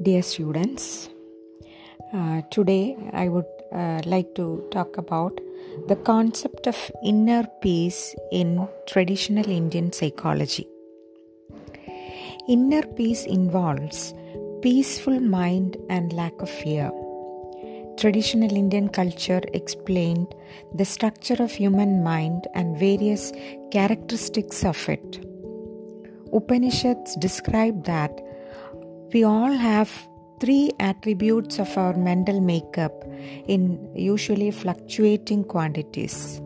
Dear students, uh, today I would uh, like to talk about the concept of inner peace in traditional Indian psychology. Inner peace involves peaceful mind and lack of fear. Traditional Indian culture explained the structure of human mind and various characteristics of it. Upanishads describe that we all have three attributes of our mental makeup in usually fluctuating quantities.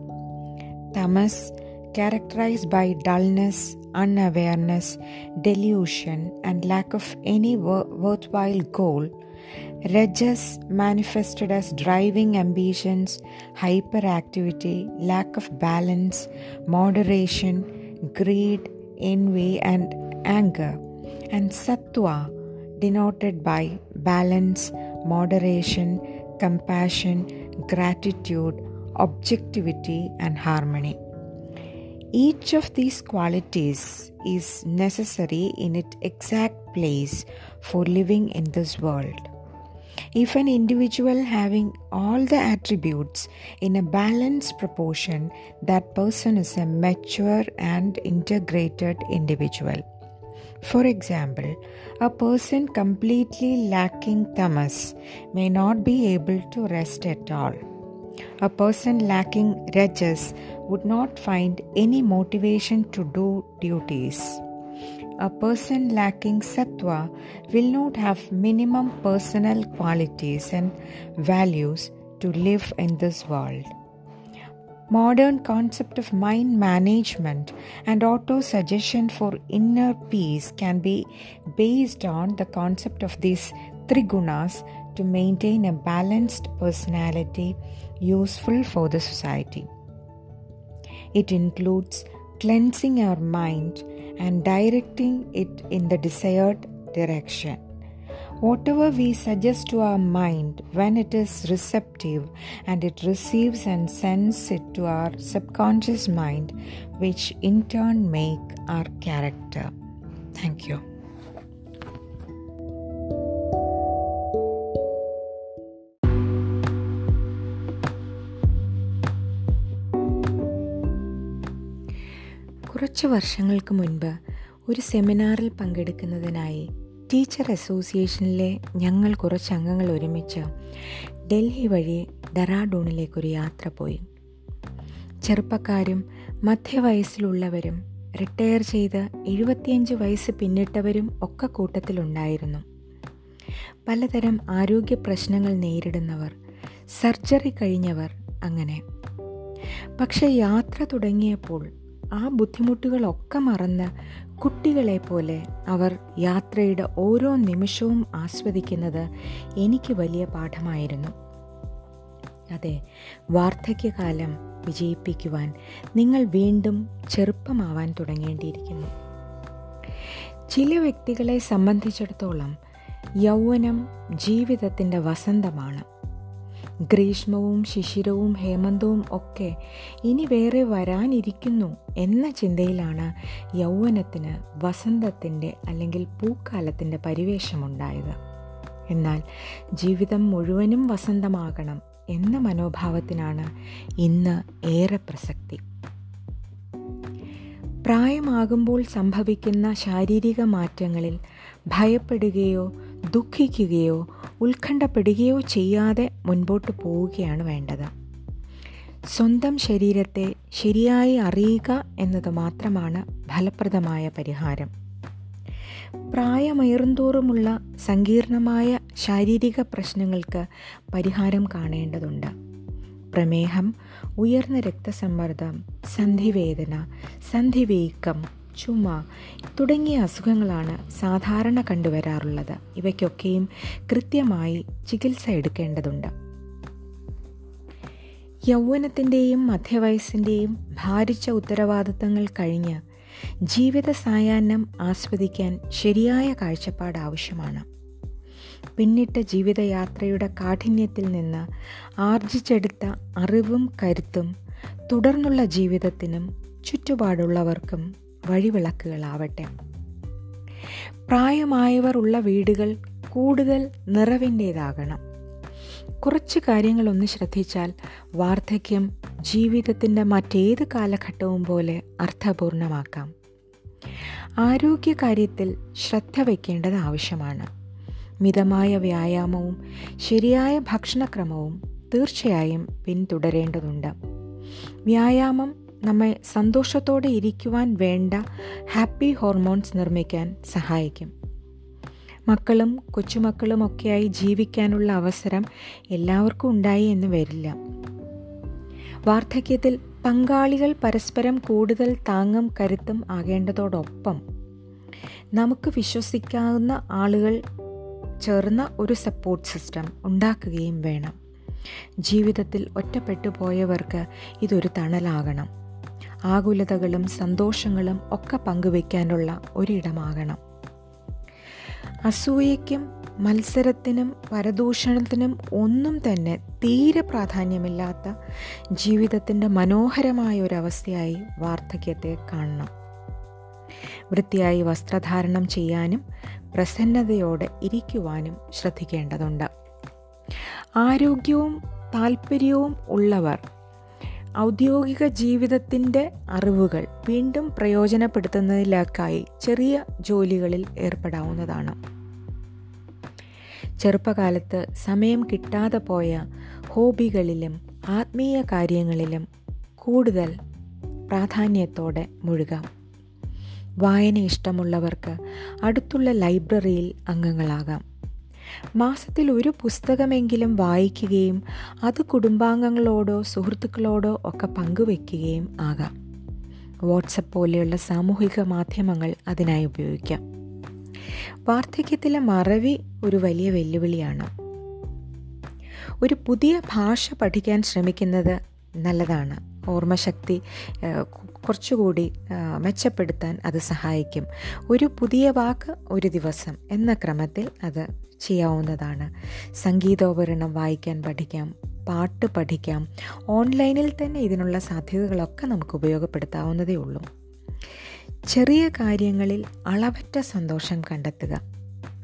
Tamas, characterized by dullness, unawareness, delusion, and lack of any wor- worthwhile goal. Rajas, manifested as driving ambitions, hyperactivity, lack of balance, moderation, greed, envy, and anger. And Sattva, denoted by balance, moderation, compassion, gratitude, objectivity, and harmony. Each of these qualities is necessary in its exact place for living in this world. If an individual having all the attributes in a balanced proportion, that person is a mature and integrated individual. For example, a person completely lacking tamas may not be able to rest at all. A person lacking rajas would not find any motivation to do duties. A person lacking sattva will not have minimum personal qualities and values to live in this world modern concept of mind management and auto suggestion for inner peace can be based on the concept of these trigunas to maintain a balanced personality useful for the society. It includes cleansing our mind and directing it in the desired direction. Whatever we suggest to our mind when it is receptive and it receives and sends it to our subconscious mind, which in turn make our character. Thank you. കുറച്ച് വർഷങ്ങൾക്ക് മുൻപ് ഒരു സെമിനാറിൽ പങ്കെടുക്കുന്നതിനായി teacher അസോസിയേഷനിലെ ഞങ്ങൾ കുറച്ച് അംഗങ്ങൾ ഒരുമിച്ച് ഡൽഹി വഴി ഡെറാഡൂണിലേക്കൊരു യാത്ര പോയി. ചെറുപ്പക്കാരും മധ്യവയസ്സിലുള്ളവരും റിട്ടയർ ചെയ്ത് എഴുപത്തിയഞ്ച് വയസ്സ് പിന്നിട്ടവരും ഒക്കെ കൂട്ടത്തിലുണ്ടായിരുന്നു. പലതരം ആരോഗ്യ പ്രശ്നങ്ങൾ നേരിടുന്നവർ സർജറി കഴിഞ്ഞവർ അങ്ങനെ. പക്ഷേ യാത്ര തുടങ്ങിയപ്പോൾ ആ ബുദ്ധിമുട്ടുകളൊക്കെ മറന്ന് കുട്ടികളെ പോലെ അവർ യാത്രയുടെ ഓരോ നിമിഷവും ആസ്വദിക്കുന്നത് എനിക്ക് വലിയ പാഠമായിരുന്നു. അതെ വാർദ്ധക്യകാലം വിജയിപ്പിക്കുവാൻ നിങ്ങൾ വീണ്ടും ചെറുപ്പമാവാൻ തുടങ്ങേണ്ടിയിരിക്കുന്നു. ചില വ്യക്തികളെ സംബന്ധിച്ചിടത്തോളം യൗവനം ജീവിതത്തിന്റെ വസന്തമാണ്. ഗ്രീഷ്മവും ശിശിരവും ഹേമന്തവും ഒക്കെ ഇനി വേറെ വരാനിരിക്കുന്നു എന്ന ചിന്തയിലാണ് യൗവനത്തിന് വസന്തത്തിന്റെ അല്ലെങ്കിൽ പൂക്കാലത്തിന്റെ പരിവേഷമുണ്ടായത്. എന്നാൽ ജീവിതം മുഴുവനും വസന്തമാകണം എന്ന മനോഭാവത്തിനാണ് ഇന്ന് ഏറെ പ്രസക്തി. പ്രായമാകുമ്പോൾ സംഭവിക്കുന്ന ശാരീരിക മാറ്റങ്ങളിൽ ഭയപ്പെടുകയോ ദുഃഖിക്കുകയോ ഉത്കണ്ഠപ്പെടുകയോ ചെയ്യാതെ മുൻപോട്ട് പോവുകയാണ് വേണ്ടത്. സ്വന്തം ശരീരത്തെ ശരിയായി അറിയുക എന്നത് മാത്രമാണ് ഫലപ്രദമായ പരിഹാരം. പ്രായമേറുന്തോറുമുള്ള സങ്കീർണമായ ശാരീരിക പ്രശ്നങ്ങൾക്ക് പരിഹാരം കാണേണ്ടതുണ്ട്. പ്രമേഹം ഉയർന്ന രക്തസമ്മർദ്ദം സന്ധിവേദന സന്ധിവീക്കം ചുമ തുടങ്ങിയ അസുഖങ്ങളാണ് സാധാരണ കണ്ടുവരാറുള്ളത്. ഇവയ്ക്കൊക്കെയും കൃത്യമായി ചികിത്സ എടുക്കേണ്ടതുണ്ട്. യൗവനത്തിന്റെയും മധ്യവയസ്സിന്റെയും ഭാരിച്ച ഉത്തരവാദിത്തങ്ങൾ കഴിഞ്ഞ് ജീവിത സായാഹ്നം ആസ്വദിക്കാൻ ശരിയായ കാഴ്ചപ്പാട് ആവശ്യമാണ്. പിന്നിട്ട ജീവിതയാത്രയുടെ കാഠിന്യത്തിൽ നിന്ന് ആർജിച്ചെടുത്ത അറിവും കരുത്തും തുടർന്നുള്ള ജീവിതത്തിനും ചുറ്റുപാടുള്ളവർക്കും വഴിവിളക്കുകളാവട്ടെ. പ്രായമായവർ ഉള്ള വീടുകൾ കൂടുതൽ നിറവിന്റേതാകണം. കുറച്ച് കാര്യങ്ങളൊന്ന് ശ്രദ്ധിച്ചാൽ വാർദ്ധക്യം ജീവിതത്തിന്റെ മറ്റേത് കാലഘട്ടവും പോലെ അർത്ഥപൂർണമാക്കാം. ആരോഗ്യകാര്യത്തിൽ ശ്രദ്ധ വയ്ക്കേണ്ടത് ആവശ്യമാണ്. മിതമായ വ്യായാമവും ശരിയായ ഭക്ഷണക്രമവും തീർച്ചയായും പിന്തുടരേണ്ടതുണ്ട്. വ്യായാമം നമ്മെ സന്തോഷത്തോടെ ഇരിക്കുവാൻ വേണ്ട ഹാപ്പി ഹോർമോൺസ് നിർമ്മിക്കാൻ സഹായിക്കും. മക്കളും കൊച്ചുമക്കളും ഒക്കെയായി ജീവിക്കാനുള്ള അവസരം എല്ലാവർക്കും ഉണ്ടായി എന്ന് വരില്ല. വാർദ്ധക്യത്തിൽ പങ്കാളികൾ പരസ്പരം കൂടുതൽ താങ്ങും കരുത്തും ആകേണ്ടതോടൊപ്പം നമുക്ക് വിശ്വസിക്കാവുന്ന ആളുകൾ ചേർന്ന ഒരു സപ്പോർട്ട് സിസ്റ്റം ഉണ്ടാക്കുകയും വേണം. ജീവിതത്തിൽ ഒറ്റപ്പെട്ടു പോയവർക്ക് ഇതൊരു തണലാകണം. ആകുലതകളും സന്തോഷങ്ങളും ഒക്കെ പങ്കുവയ്ക്കാനുള്ള ഒരിടമാകണം. അസൂയയ്ക്കും മത്സരത്തിനും പരദൂഷണത്തിനും ഒന്നും തന്നെ തീരെ പ്രാധാന്യമില്ലാത്ത ജീവിതത്തിന്റെ മനോഹരമായ ഒരവസ്ഥയായി വാർദ്ധക്യത്തെ കാണണം. വൃത്തിയായി വസ്ത്രധാരണം ചെയ്യാനും പ്രസന്നതയോടെ ഇരിക്കുവാനും ശ്രദ്ധിക്കേണ്ടതുണ്ട്. ആരോഗ്യവും താല്പര്യവും ഉള്ളവർ ഔദ്യോഗിക ജീവിതത്തിന്റെ അറിവുകൾ വീണ്ടും പ്രയോജനപ്പെടുത്തുന്നതിലേക്കായി ചെറിയ ജോലികളിൽ ഏർപ്പെടാവുന്നതാണ്. ചെറുപ്പകാലത്ത് സമയം കിട്ടാതെ പോയ ഹോബികളിലും ആത്മീയ കാര്യങ്ങളിലും കൂടുതൽ പ്രാധാന്യത്തോടെ മുഴുകാം. വായന ഇഷ്ടമുള്ളവർക്ക് അടുത്തുള്ള ലൈബ്രറിയിൽ അംഗങ്ങളാകാം. മാസത്തിൽ ഒരു പുസ്തകമെങ്കിലും വായിക്കുകയും അത് കുടുംബാംഗങ്ങളോടോ സുഹൃത്തുക്കളോടോ ഒക്കെ പങ്കുവെക്കുകയും ആകാം. വാട്സപ്പ് പോലെയുള്ള സാമൂഹിക മാധ്യമങ്ങൾ അതിനായി ഉപയോഗിക്കാം. വാർദ്ധക്യത്തിലെ മറവി ഒരു വലിയ വെല്ലുവിളിയാണ്. ഒരു പുതിയ ഭാഷ പഠിക്കാൻ ശ്രമിക്കുന്നത് നല്ലതാണ്. ഓർമ്മശക്തി കുറച്ചുകൂടി മെച്ചപ്പെടുത്താൻ അത് സഹായിക്കും. ഒരു പുതിയ വാക്ക് ഒരു ദിവസം എന്ന ക്രമത്തിൽ അത് ചെയ്യാവുന്നതാണ്. സംഗീതോപകരണം വായിക്കാൻ പഠിക്കാം പാട്ട് പഠിക്കാം ഓൺലൈനിൽ തന്നെ ഇതിനുള്ള സാധ്യതകളൊക്കെ നമുക്ക് ഉപയോഗപ്പെടുത്താവുന്നതേ ഉള്ളൂ. ചെറിയ കാര്യങ്ങളിൽ അളവറ്റ സന്തോഷം കണ്ടെത്തുക.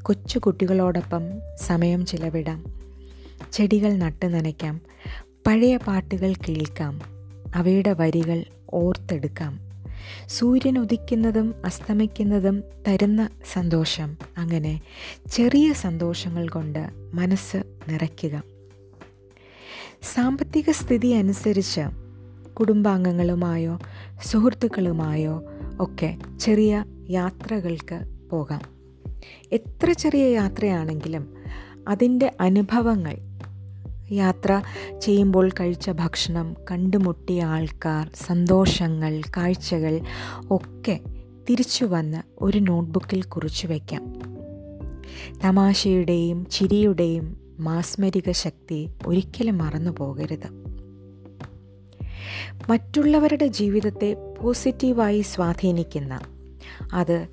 കൊച്ചു കുട്ടികളോടൊപ്പം സമയം ചിലവിടാം. ചെടികൾ നട്ടു നനയ്ക്കാം. പഴയ പാട്ടുകൾ കേൾക്കാം. അവയുടെ വരികൾ ഓർത്തെടുക്കാം. സൂര്യൻ ഉദിക്കുന്നതും അസ്തമിക്കുന്നതും തരുന്ന സന്തോഷം. അങ്ങനെ ചെറിയ സന്തോഷങ്ങൾ കൊണ്ട് മനസ്സ് നിറയ്ക്കുക. സാമ്പത്തിക സ്ഥിതി അനുസരിച്ച് കുടുംബാംഗങ്ങളുമായോ സുഹൃത്തുക്കളുമായോ ഒക്കെ ചെറിയ യാത്രകൾക്ക് പോകാം. എത്ര ചെറിയ യാത്രയാണെങ്കിലും അതിന്റെ അനുഭവങ്ങൾ യാത്ര ചെയ്യുമ്പോൾ കഴിച്ച ഭക്ഷണം കണ്ടുമുട്ടിയ ആൾക്കാർ സന്തോഷങ്ങൾ കാഴ്ചകൾ ഒക്കെ തിരിച്ചു വന്ന് ഒരു നോട്ട്ബുക്കിൽ കുറിച്ചു വയ്ക്കാം തമാശയുടെയും ചിരിയുടെയും മാസ്മരിക ശക്തി ഒരിക്കലും മറന്നു പോകരുത്. മറ്റുള്ളവരുടെ ജീവിതത്തെ പോസിറ്റീവായി സ്വാധീനിക്കുന്ന അത്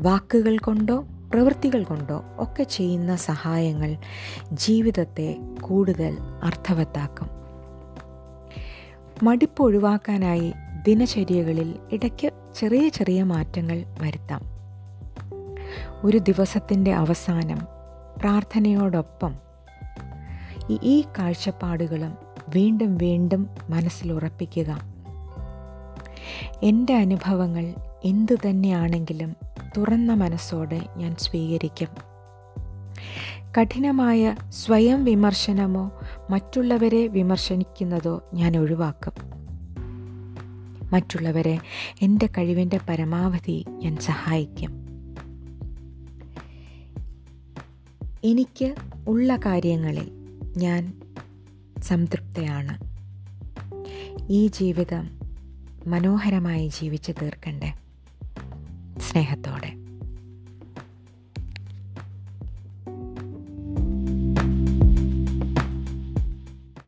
വാക്കുകൾ കൊണ്ടോ പ്രവൃത്തികൾ കൊണ്ടോ ഒക്കെ ചെയ്യുന്ന സഹായങ്ങൾ ജീവിതത്തെ കൂടുതൽ അർത്ഥവത്താക്കും. മടുപ്പ് ഒഴിവാക്കാനായി ദിനചര്യകളിൽ ഇടയ്ക്ക് ചെറിയ ചെറിയ മാറ്റങ്ങൾ വരുത്താം. ഒരു ദിവസത്തിന്റെ അവസാനം പ്രാർത്ഥനയോടൊപ്പം ഈ കാഴ്ചപ്പാടുകളും വീണ്ടും വീണ്ടും മനസ്സിലുറപ്പിക്കുക എന്റെ അനുഭവങ്ങൾ എന്തു തന്നെയാണെങ്കിലും തുറന്ന മനസ്സോടെ ഞാൻ സ്വീകരിക്കും. കഠിനമായ സ്വയം വിമർശനമോ മറ്റുള്ളവരെ വിമർശിക്കുന്നതോ ഞാൻ ഒഴിവാക്കും. മറ്റുള്ളവരെ എന്റെ കഴിവിന്റെ പരമാവധി ഞാൻ സഹായിക്കും. എനിക്ക് ഉള്ള കാര്യങ്ങളിൽ ഞാൻ സംതൃപ്തയാണ്. ഈ ജീവിതം മനോഹരമായി ജീവിച്ചു തീർക്കണ്ടേ? സ്നേഹത്തോടെ.